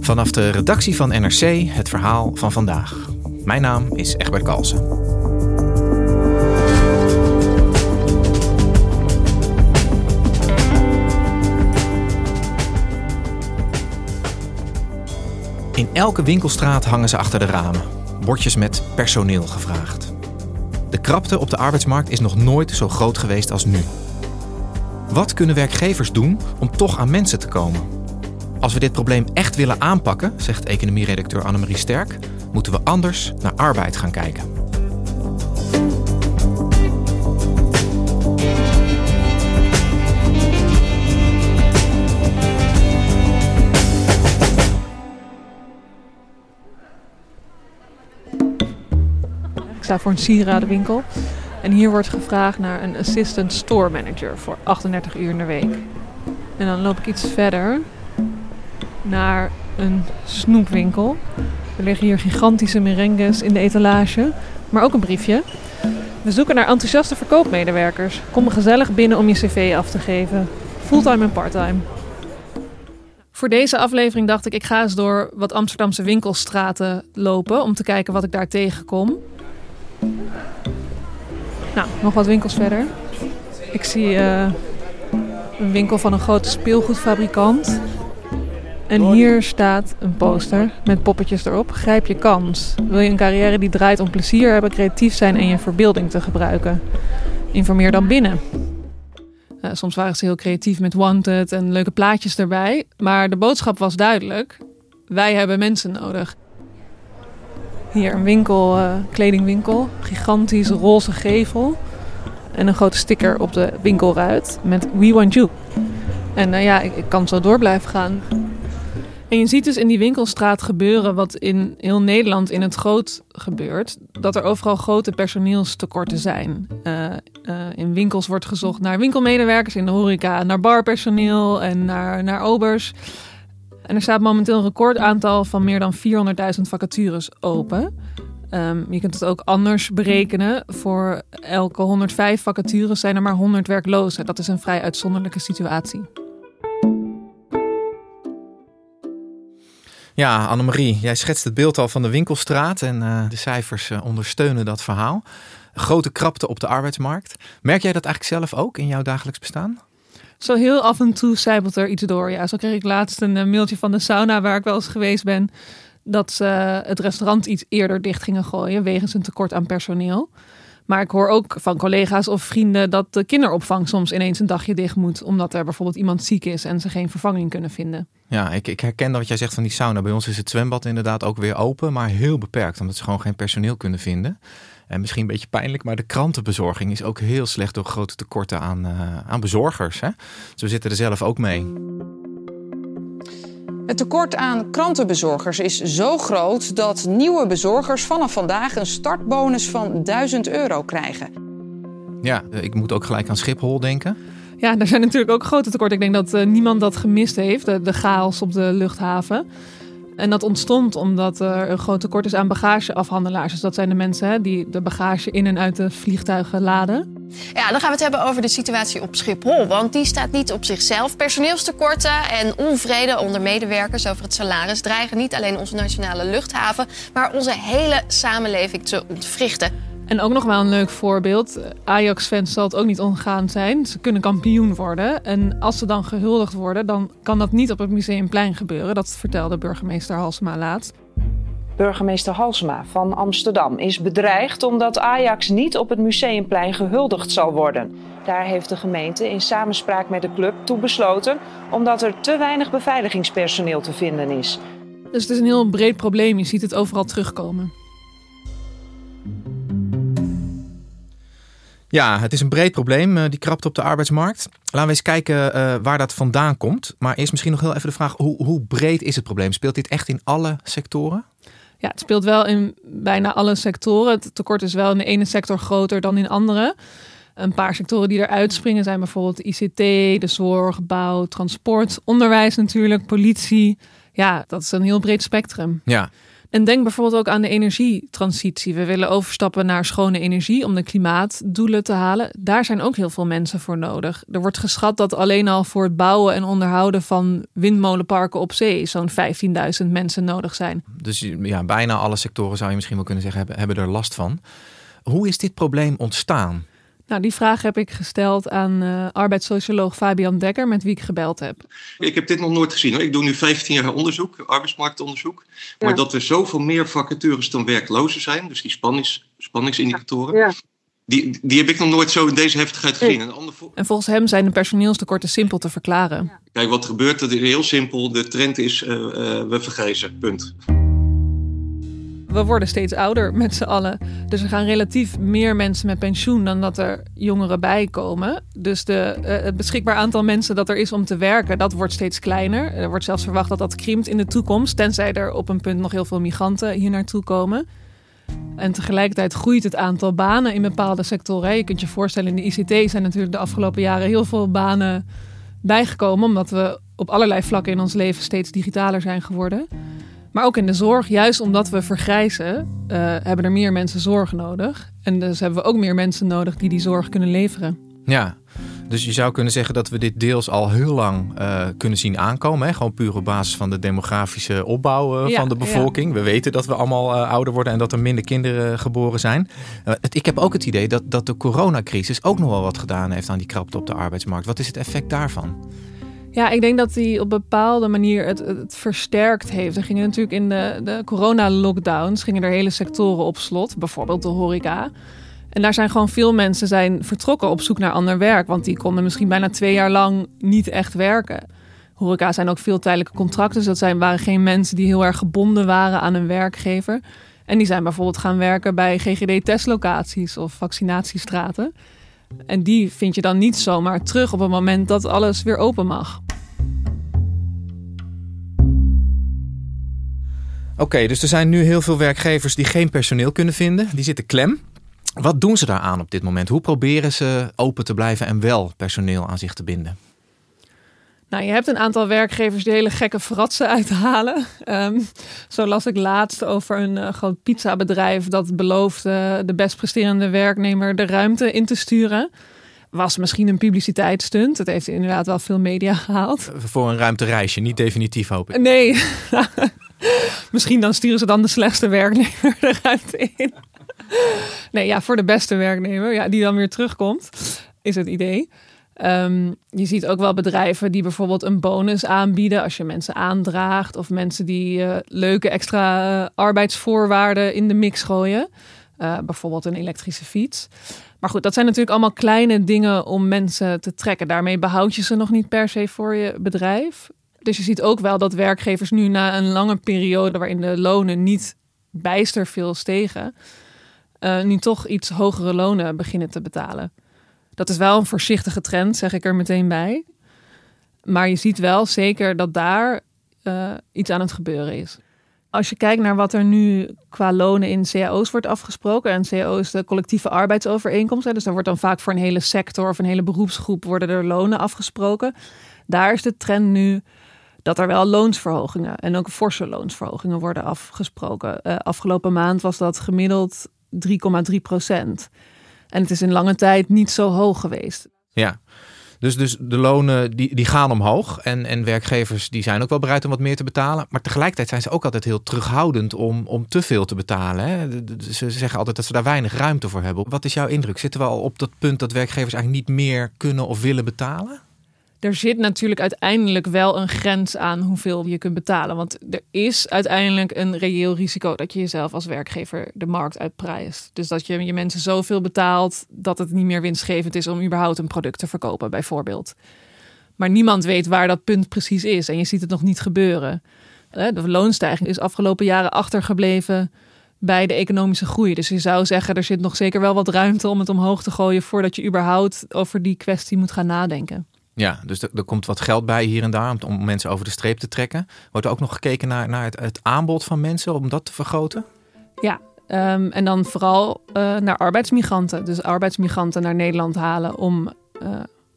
Vanaf de redactie van NRC het verhaal van vandaag. Mijn naam is Egbert Kalsen. In elke winkelstraat hangen ze achter de ramen. Bordjes met personeel gevraagd. De krapte op de arbeidsmarkt is nog nooit zo groot geweest als nu. Wat kunnen werkgevers doen om toch aan mensen te komen? Als we dit probleem echt willen aanpakken, zegt economieredacteur Annemarie Sterk, moeten we anders naar arbeid gaan kijken. Ik sta voor een sieradenwinkel. En hier wordt gevraagd naar een assistant store manager voor 38 uur in de week. En dan loop ik iets verder naar een snoepwinkel. Er liggen hier gigantische merengues in de etalage, maar ook een briefje. We zoeken naar enthousiaste verkoopmedewerkers. Kom gezellig binnen om je cv af te geven. Fulltime en parttime. Voor deze aflevering dacht ik, ik ga eens door wat Amsterdamse winkelstraten lopen om te kijken wat ik daar tegenkom. Nou, nog wat winkels verder. Ik zie eh, een winkel van een grote speelgoedfabrikant. En hier staat een poster met poppetjes erop. Grijp je kans. Wil je een carrière die draait om plezier hebben, creatief zijn en je verbeelding te gebruiken? Informeer dan binnen. Uh, soms waren ze heel creatief met wanted en leuke plaatjes erbij. Maar de boodschap was duidelijk. Wij hebben mensen nodig. Hier een winkel, uh, kledingwinkel. Gigantisch roze gevel. En een grote sticker op de winkelruit met We Want You. En uh, ja, ik, ik, kan zo door blijven gaan. En je ziet dus in die winkelstraat gebeuren wat in heel Nederland in het groot gebeurt. Dat er overal grote personeelstekorten zijn. Uh, in winkels wordt gezocht naar winkelmedewerkers, in de horeca naar barpersoneel en naar, naar obers. En er staat momenteel een recordaantal van meer dan 400.000 vacatures open. Um, je kunt het ook anders berekenen. Voor elke 105 vacatures zijn er maar 100 werklozen. Dat is een vrij uitzonderlijke situatie. Ja, Annemarie, jij schetst het beeld al van de winkelstraat en uh, de cijfers uh, ondersteunen dat verhaal. Grote krapte op de arbeidsmarkt. Merk jij dat eigenlijk zelf ook in jouw dagelijks bestaan? Zo heel af en toe zijpelt er iets door. Ja, zo kreeg ik laatst een uh, mailtje van de sauna waar ik wel eens geweest ben. Dat ze het restaurant iets eerder dicht gingen gooien wegens een tekort aan personeel. Maar ik hoor ook van collega's of vrienden dat de kinderopvang soms ineens een dagje dicht moet. Omdat er bijvoorbeeld iemand ziek is en ze geen vervanging kunnen vinden. Ja, ik, ik herken dat wat jij zegt van die sauna. Bij ons is het zwembad inderdaad ook weer open, maar heel beperkt. Omdat ze gewoon geen personeel kunnen vinden. En misschien een beetje pijnlijk, maar de krantenbezorging is ook heel slecht door grote tekorten aan, uh, aan bezorgers. Hè? Dus we zitten er zelf ook mee. Het tekort aan krantenbezorgers is zo groot dat nieuwe bezorgers vanaf vandaag een startbonus van 1000 euro krijgen. Ja, ik moet ook gelijk aan Schiphol denken. Ja, er zijn natuurlijk ook grote tekorten. Ik denk dat uh, niemand dat gemist heeft, de, de chaos op de luchthaven. En dat ontstond omdat er een groot tekort is aan bagageafhandelaars. Dus dat zijn de mensen hè, die de bagage in en uit de vliegtuigen laden. Ja, dan gaan we het hebben over de situatie op Schiphol. Want die staat niet op zichzelf. Personeelstekorten en onvrede onder medewerkers over het salaris dreigen niet alleen onze nationale luchthaven, maar onze hele samenleving te ontwrichten. En ook nog wel een leuk voorbeeld. Ajax-fans zal het ook niet ongaan zijn. Ze kunnen kampioen worden. En als ze dan gehuldigd worden, dan kan dat niet op het Museumplein gebeuren. Dat vertelde burgemeester Halsema laatst. Burgemeester Halsema van Amsterdam is bedreigd omdat Ajax niet op het Museumplein gehuldigd zal worden. Daar heeft de gemeente in samenspraak met de club toe besloten omdat er te weinig beveiligingspersoneel te vinden is. Dus het is een heel breed probleem. Je ziet het overal terugkomen. Ja, het is een breed probleem, eh, die krapte op de arbeidsmarkt. Laten we eens kijken uh, waar dat vandaan komt. Maar eerst misschien nog heel even de vraag: hoe, hoe breed is het probleem? Speelt dit echt in alle sectoren? Ja, het speelt wel in bijna alle sectoren. Het tekort is wel in de ene sector groter dan in andere. Een paar sectoren die eruit springen zijn bijvoorbeeld ICT, de zorg, bouw, transport, onderwijs natuurlijk, politie. Ja, dat is een heel breed spectrum. Ja. En denk bijvoorbeeld ook aan de energietransitie. We willen overstappen naar schone energie om de klimaatdoelen te halen. Daar zijn ook heel veel mensen voor nodig. Er wordt geschat dat alleen al voor het bouwen en onderhouden van windmolenparken op zee zo'n 15.000 mensen nodig zijn. Dus ja, bijna alle sectoren zou je misschien wel kunnen zeggen hebben, hebben er last van. Hoe is dit probleem ontstaan? Nou, die vraag heb ik gesteld aan uh, arbeidssocioloog Fabian Dekker, met wie ik gebeld heb. Ik heb dit nog nooit gezien. Hoor. Ik doe nu 15 jaar onderzoek, arbeidsmarktonderzoek. Maar dat er zoveel meer vacatures dan werklozen zijn, dus die spannings, spanningsindicatoren, ja. die, die heb ik nog nooit zo in deze heftigheid gezien. En, en volgens hem zijn de personeelstekorten simpel te verklaren. Kijk, wat gebeurt er? Heel simpel. De trend is, uh, uh, we vergrijzen. Punt we worden steeds ouder met z'n allen. Dus er gaan relatief meer mensen met pensioen dan dat er jongeren bij komen. Dus de, uh, het beschikbaar aantal mensen dat er is om te werken, dat wordt steeds kleiner. Er wordt zelfs verwacht dat dat krimpt in de toekomst, tenzij er op een punt nog heel veel migranten hier naartoe komen. En tegelijkertijd groeit het aantal banen in bepaalde sectoren. Je kunt je voorstellen, in de ICT zijn natuurlijk de afgelopen jaren heel veel banen bijgekomen, omdat we op allerlei vlakken in ons leven steeds digitaler zijn geworden. Maar ook in de zorg, juist omdat we vergrijzen, uh, hebben er meer mensen zorg nodig. En dus hebben we ook meer mensen nodig die die zorg kunnen leveren. Ja, dus je zou kunnen zeggen dat we dit deels al heel lang uh, kunnen zien aankomen. Hè? Gewoon puur op basis van de demografische opbouw uh, ja, van de bevolking. Ja. We weten dat we allemaal uh, ouder worden en dat er minder kinderen geboren zijn. Het, ik heb ook het idee dat, dat de coronacrisis ook nog wel wat gedaan heeft aan die krapte op de arbeidsmarkt. Wat is het effect daarvan? Ja, ik denk dat hij op bepaalde manier het, het versterkt heeft. Er gingen natuurlijk in de, de corona-lockdowns gingen er hele sectoren op slot, bijvoorbeeld de horeca. En daar zijn gewoon veel mensen zijn vertrokken op zoek naar ander werk, want die konden misschien bijna twee jaar lang niet echt werken. Horeca zijn ook veel tijdelijke contracten, dus dat zijn, waren geen mensen die heel erg gebonden waren aan een werkgever. En die zijn bijvoorbeeld gaan werken bij GGD-testlocaties of vaccinatiestraten. En die vind je dan niet zomaar terug op het moment dat alles weer open mag. Oké, dus er zijn nu heel veel werkgevers die geen personeel kunnen vinden. Die zitten klem. Wat doen ze daaraan op dit moment? Hoe proberen ze open te blijven en wel personeel aan zich te binden? Nou, je hebt een aantal werkgevers die hele gekke fratsen uithalen. Um, zo las ik laatst over een uh, groot pizzabedrijf dat beloofde de best presterende werknemer de ruimte in te sturen. Was misschien een publiciteitsstunt. Het heeft inderdaad wel veel media gehaald. Voor een ruimtereisje, niet definitief hoop ik. Nee, misschien dan sturen ze dan de slechtste werknemer de ruimte in. Nee, ja, voor de beste werknemer, ja, die dan weer terugkomt, is het idee. Um, je ziet ook wel bedrijven die bijvoorbeeld een bonus aanbieden als je mensen aandraagt. Of mensen die uh, leuke extra uh, arbeidsvoorwaarden in de mix gooien. Uh, bijvoorbeeld een elektrische fiets. Maar goed, dat zijn natuurlijk allemaal kleine dingen om mensen te trekken. Daarmee behoud je ze nog niet per se voor je bedrijf. Dus je ziet ook wel dat werkgevers nu na een lange periode waarin de lonen niet bijster veel stegen, nu toch iets hogere lonen beginnen te betalen. Dat is wel een voorzichtige trend, zeg ik er meteen bij. Maar je ziet wel zeker dat daar uh, iets aan het gebeuren is. Als je kijkt naar wat er nu qua lonen in cao's wordt afgesproken. En cao is de collectieve arbeidsovereenkomst. Hè, dus daar wordt dan vaak voor een hele sector of een hele beroepsgroep worden er lonen afgesproken. Daar is de trend nu dat er wel loonsverhogingen en ook forse loonsverhogingen worden afgesproken. Uh, afgelopen maand was dat gemiddeld 3,3 procent. En het is in lange tijd niet zo hoog geweest. Ja, Dus, dus de lonen die, die gaan omhoog. En, en werkgevers die zijn ook wel bereid om wat meer te betalen. Maar tegelijkertijd zijn ze ook altijd heel terughoudend om, om te veel te betalen. Hè? Ze zeggen altijd dat ze daar weinig ruimte voor hebben. Wat is jouw indruk? Zitten we al op dat punt dat werkgevers eigenlijk niet meer kunnen of willen betalen? Er zit natuurlijk uiteindelijk wel een grens aan hoeveel je kunt betalen. Want er is uiteindelijk een reëel risico dat je jezelf als werkgever de markt uitprijst. Dus dat je je mensen zoveel betaalt dat het niet meer winstgevend is om überhaupt een product te verkopen, bijvoorbeeld. Maar niemand weet waar dat punt precies is en je ziet het nog niet gebeuren. De loonstijging is afgelopen jaren achtergebleven bij de economische groei. Dus je zou zeggen, er zit nog zeker wel wat ruimte om het omhoog te gooien voordat je überhaupt over die kwestie moet gaan nadenken. Ja, dus er, er, komt wat geld bij hier en daar om, mensen over de streep te trekken. Wordt er ook nog gekeken naar, naar het, het aanbod van mensen om dat te vergroten? Ja, ehm, en dan vooral uh, naar arbeidsmigranten. Dus arbeidsmigranten naar Nederland halen om, uh,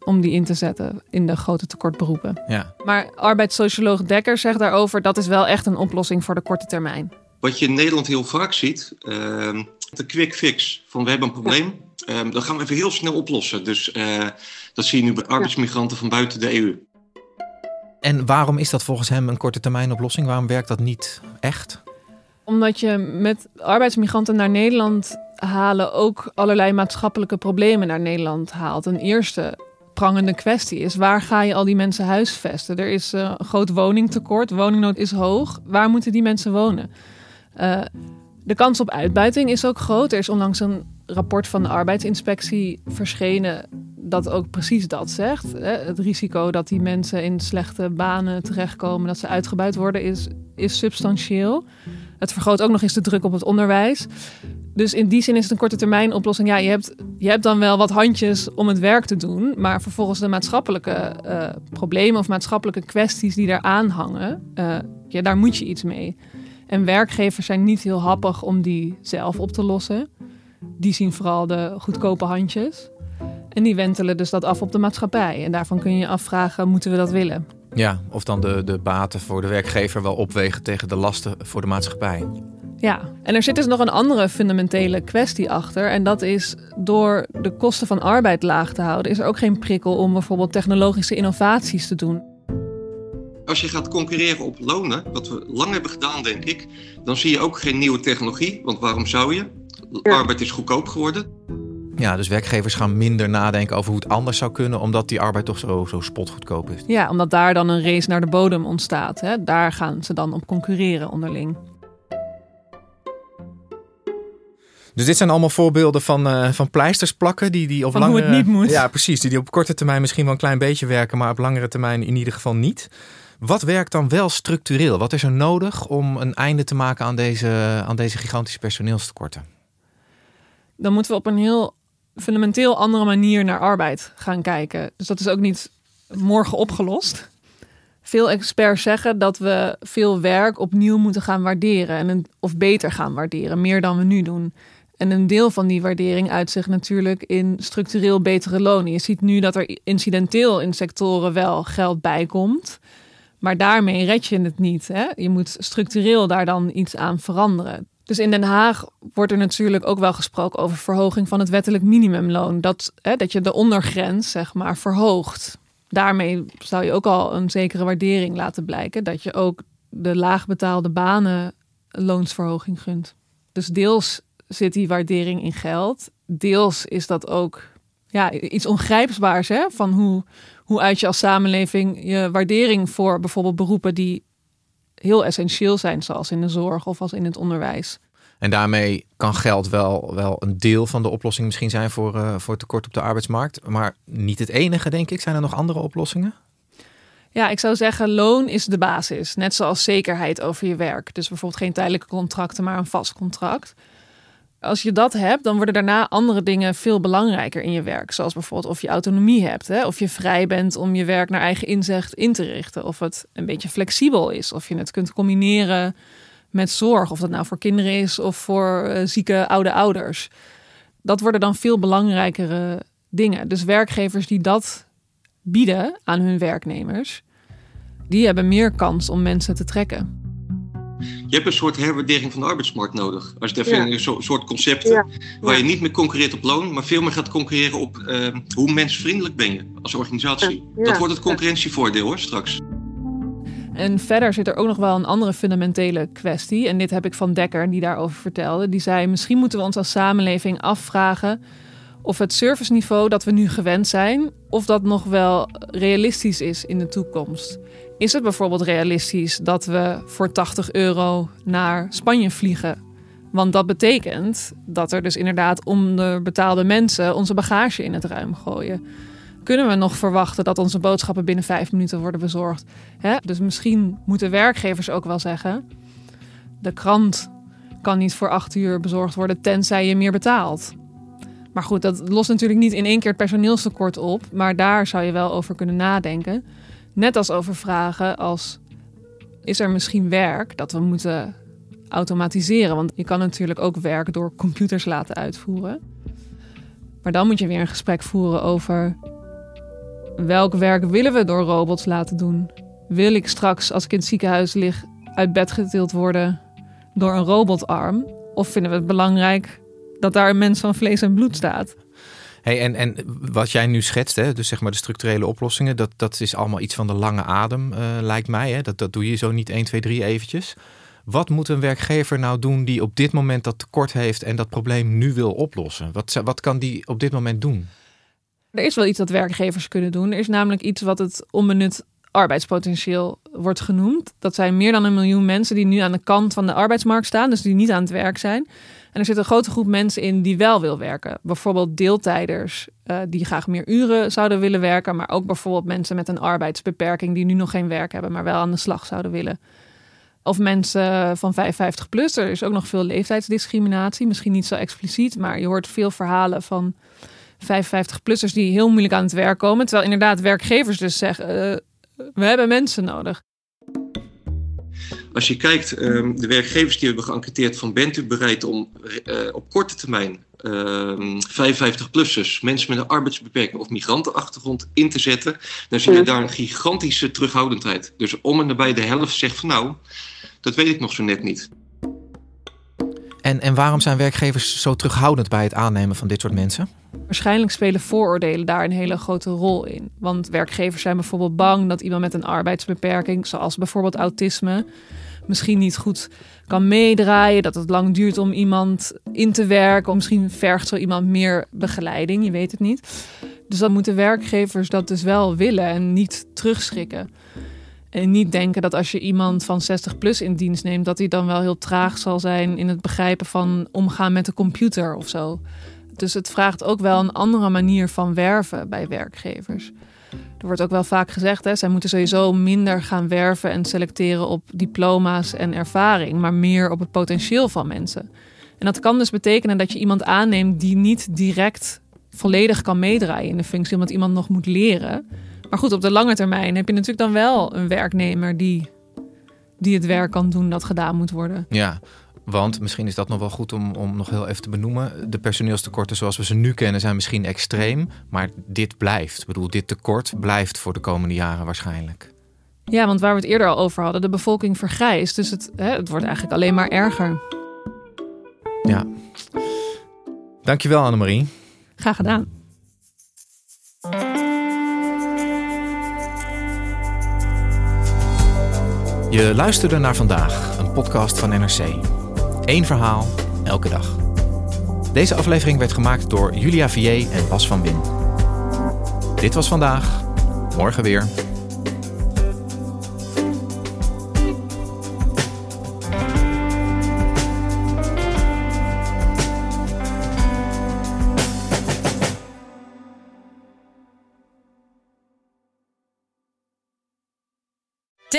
om die in te zetten in de grote tekortberoepen. Ja. Maar arbeidssocioloog Dekker zegt daarover dat is wel echt een oplossing voor de korte termijn. Wat je in Nederland heel vaak ziet, uh, de quick fix. Van we hebben een probleem, um, dat gaan we even heel snel oplossen. Dus uh, dat zie je nu bij arbeidsmigranten van buiten de EU. En waarom is dat volgens hem een korte termijn oplossing? Waarom werkt dat niet echt? Omdat je met arbeidsmigranten naar Nederland halen ook allerlei maatschappelijke problemen naar Nederland haalt. Een eerste prangende kwestie is: waar ga je al die mensen huisvesten? Er is uh, een groot woningtekort, woningnood is hoog. Waar moeten die mensen wonen? Uh, de kans op uitbuiting is ook groot. Er is onlangs een rapport van de arbeidsinspectie verschenen dat ook precies dat zegt. Het risico dat die mensen in slechte banen terechtkomen, dat ze uitgebuit worden, is, is substantieel. Het vergroot ook nog eens de druk op het onderwijs. Dus in die zin is het een korte termijn oplossing. Ja, je hebt, je hebt dan wel wat handjes om het werk te doen, maar vervolgens de maatschappelijke uh, problemen of maatschappelijke kwesties die daar hangen, uh, ja, daar moet je iets mee. En werkgevers zijn niet heel happig om die zelf op te lossen. Die zien vooral de goedkope handjes. En die wentelen dus dat af op de maatschappij. En daarvan kun je je afvragen, moeten we dat willen? Ja, of dan de, de baten voor de werkgever wel opwegen tegen de lasten voor de maatschappij. Ja, en er zit dus nog een andere fundamentele kwestie achter. En dat is door de kosten van arbeid laag te houden, is er ook geen prikkel om bijvoorbeeld technologische innovaties te doen. Als je gaat concurreren op lonen, wat we lang hebben gedaan, denk ik, dan zie je ook geen nieuwe technologie. Want waarom zou je? Arbeid is goedkoop geworden. Ja, dus werkgevers gaan minder nadenken over hoe het anders zou kunnen, omdat die arbeid toch zo, zo spotgoedkoop is. Ja, omdat daar dan een race naar de bodem ontstaat. Hè? Daar gaan ze dan op concurreren onderling. Dus dit zijn allemaal voorbeelden van, uh, van pleisters plakken die, die op van langere... hoe het niet moet. Ja, precies. Die, die op korte termijn misschien wel een klein beetje werken, maar op langere termijn in ieder geval niet. Wat werkt dan wel structureel? Wat is er nodig om een einde te maken aan deze, aan deze gigantische personeelstekorten? Dan moeten we op een heel fundamenteel andere manier naar arbeid gaan kijken. Dus dat is ook niet morgen opgelost. Veel experts zeggen dat we veel werk opnieuw moeten gaan waarderen en of beter gaan waarderen, meer dan we nu doen. En een deel van die waardering uitzicht natuurlijk in structureel betere lonen. Je ziet nu dat er incidenteel in sectoren wel geld bij komt. Maar daarmee red je het niet. Hè? Je moet structureel daar dan iets aan veranderen. Dus in Den Haag wordt er natuurlijk ook wel gesproken over verhoging van het wettelijk minimumloon. Dat, hè, dat je de ondergrens, zeg maar, verhoogt. Daarmee zou je ook al een zekere waardering laten blijken. Dat je ook de laagbetaalde banen loonsverhoging gunt. Dus deels zit die waardering in geld. Deels is dat ook ja, iets ongrijpbaars hè, van hoe hoe uit je als samenleving je waardering voor bijvoorbeeld beroepen die heel essentieel zijn, zoals in de zorg of als in het onderwijs. En daarmee kan geld wel, wel een deel van de oplossing misschien zijn voor, uh, voor tekort op de arbeidsmarkt. Maar niet het enige, denk ik. Zijn er nog andere oplossingen? Ja, ik zou zeggen, loon is de basis. Net zoals zekerheid over je werk. Dus bijvoorbeeld geen tijdelijke contracten, maar een vast contract als je dat hebt, dan worden daarna andere dingen veel belangrijker in je werk. Zoals bijvoorbeeld of je autonomie hebt, hè? of je vrij bent om je werk naar eigen inzicht in te richten. Of het een beetje flexibel is, of je het kunt combineren met zorg. Of dat nou voor kinderen is of voor uh, zieke oude ouders. Dat worden dan veel belangrijkere dingen. Dus werkgevers die dat bieden aan hun werknemers, die hebben meer kans om mensen te trekken. Je hebt een soort herwaardering van de arbeidsmarkt nodig. Als je in een soort concepten waar je niet meer concurreert op loon, maar veel meer gaat concurreren op uh, hoe mensvriendelijk ben je als organisatie. Dat wordt het concurrentievoordeel hoor, straks. En verder zit er ook nog wel een andere fundamentele kwestie. En dit heb ik van Dekker, die daarover vertelde. Die zei: Misschien moeten we ons als samenleving afvragen of het serviceniveau dat we nu gewend zijn, of dat nog wel realistisch is in de toekomst. Is het bijvoorbeeld realistisch dat we voor 80 euro naar Spanje vliegen? Want dat betekent dat er dus inderdaad onderbetaalde mensen onze bagage in het ruim gooien. Kunnen we nog verwachten dat onze boodschappen binnen vijf minuten worden bezorgd? Hè? Dus misschien moeten werkgevers ook wel zeggen: de krant kan niet voor acht uur bezorgd worden tenzij je meer betaalt. Maar goed, dat lost natuurlijk niet in één keer het personeelstekort op. Maar daar zou je wel over kunnen nadenken. Net als over vragen als: is er misschien werk dat we moeten automatiseren? Want je kan natuurlijk ook werk door computers laten uitvoeren. Maar dan moet je weer een gesprek voeren over welk werk willen we door robots laten doen? Wil ik straks, als ik in het ziekenhuis lig, uit bed getild worden door een robotarm? Of vinden we het belangrijk dat daar een mens van vlees en bloed staat? Hey, en, en wat jij nu schetst, hè, dus zeg maar de structurele oplossingen, dat, dat is allemaal iets van de lange adem, uh, lijkt mij. Hè? Dat, dat doe je zo niet 1, 2, 3 eventjes. Wat moet een werkgever nou doen die op dit moment dat tekort heeft en dat probleem nu wil oplossen? Wat, wat kan die op dit moment doen? Er is wel iets dat werkgevers kunnen doen. Er is namelijk iets wat het onbenut arbeidspotentieel wordt genoemd. Dat zijn meer dan een miljoen mensen die nu aan de kant van de arbeidsmarkt staan, dus die niet aan het werk zijn. En er zit een grote groep mensen in die wel wil werken. Bijvoorbeeld deeltijders uh, die graag meer uren zouden willen werken, maar ook bijvoorbeeld mensen met een arbeidsbeperking die nu nog geen werk hebben, maar wel aan de slag zouden willen. Of mensen van 55 plus. Er is ook nog veel leeftijdsdiscriminatie. Misschien niet zo expliciet, maar je hoort veel verhalen van 55-plussers die heel moeilijk aan het werk komen. Terwijl inderdaad werkgevers dus zeggen, uh, we hebben mensen nodig. Als je kijkt, um, de werkgevers die hebben geënquêteerd van bent u bereid om uh, op korte termijn um, 55-plussers, mensen met een arbeidsbeperking of migrantenachtergrond in te zetten, dan zie je daar een gigantische terughoudendheid. Dus om en nabij de helft zegt van nou, dat weet ik nog zo net niet. En, en waarom zijn werkgevers zo terughoudend bij het aannemen van dit soort mensen? Waarschijnlijk spelen vooroordelen daar een hele grote rol in. Want werkgevers zijn bijvoorbeeld bang dat iemand met een arbeidsbeperking, zoals bijvoorbeeld autisme, misschien niet goed kan meedraaien. Dat het lang duurt om iemand in te werken. Of misschien vergt zo iemand meer begeleiding, je weet het niet. Dus dan moeten werkgevers dat dus wel willen en niet terugschrikken. En niet denken dat als je iemand van 60 plus in dienst neemt, dat hij dan wel heel traag zal zijn in het begrijpen van omgaan met de computer of zo. Dus het vraagt ook wel een andere manier van werven bij werkgevers. Er wordt ook wel vaak gezegd, hè, zij moeten sowieso minder gaan werven en selecteren op diploma's en ervaring, maar meer op het potentieel van mensen. En dat kan dus betekenen dat je iemand aanneemt die niet direct volledig kan meedraaien in de functie, omdat iemand nog moet leren. Maar goed, op de lange termijn heb je natuurlijk dan wel een werknemer die, die het werk kan doen dat gedaan moet worden. Ja, want misschien is dat nog wel goed om, om nog heel even te benoemen. De personeelstekorten zoals we ze nu kennen zijn misschien extreem. Maar dit blijft. Ik bedoel, dit tekort blijft voor de komende jaren waarschijnlijk. Ja, want waar we het eerder al over hadden, de bevolking vergrijst. Dus het, hè, het wordt eigenlijk alleen maar erger. Ja. Dankjewel Annemarie. Graag gedaan. Je luisterde naar vandaag, een podcast van NRC. Eén verhaal, elke dag. Deze aflevering werd gemaakt door Julia Vier en Bas van Win. Dit was vandaag, morgen weer.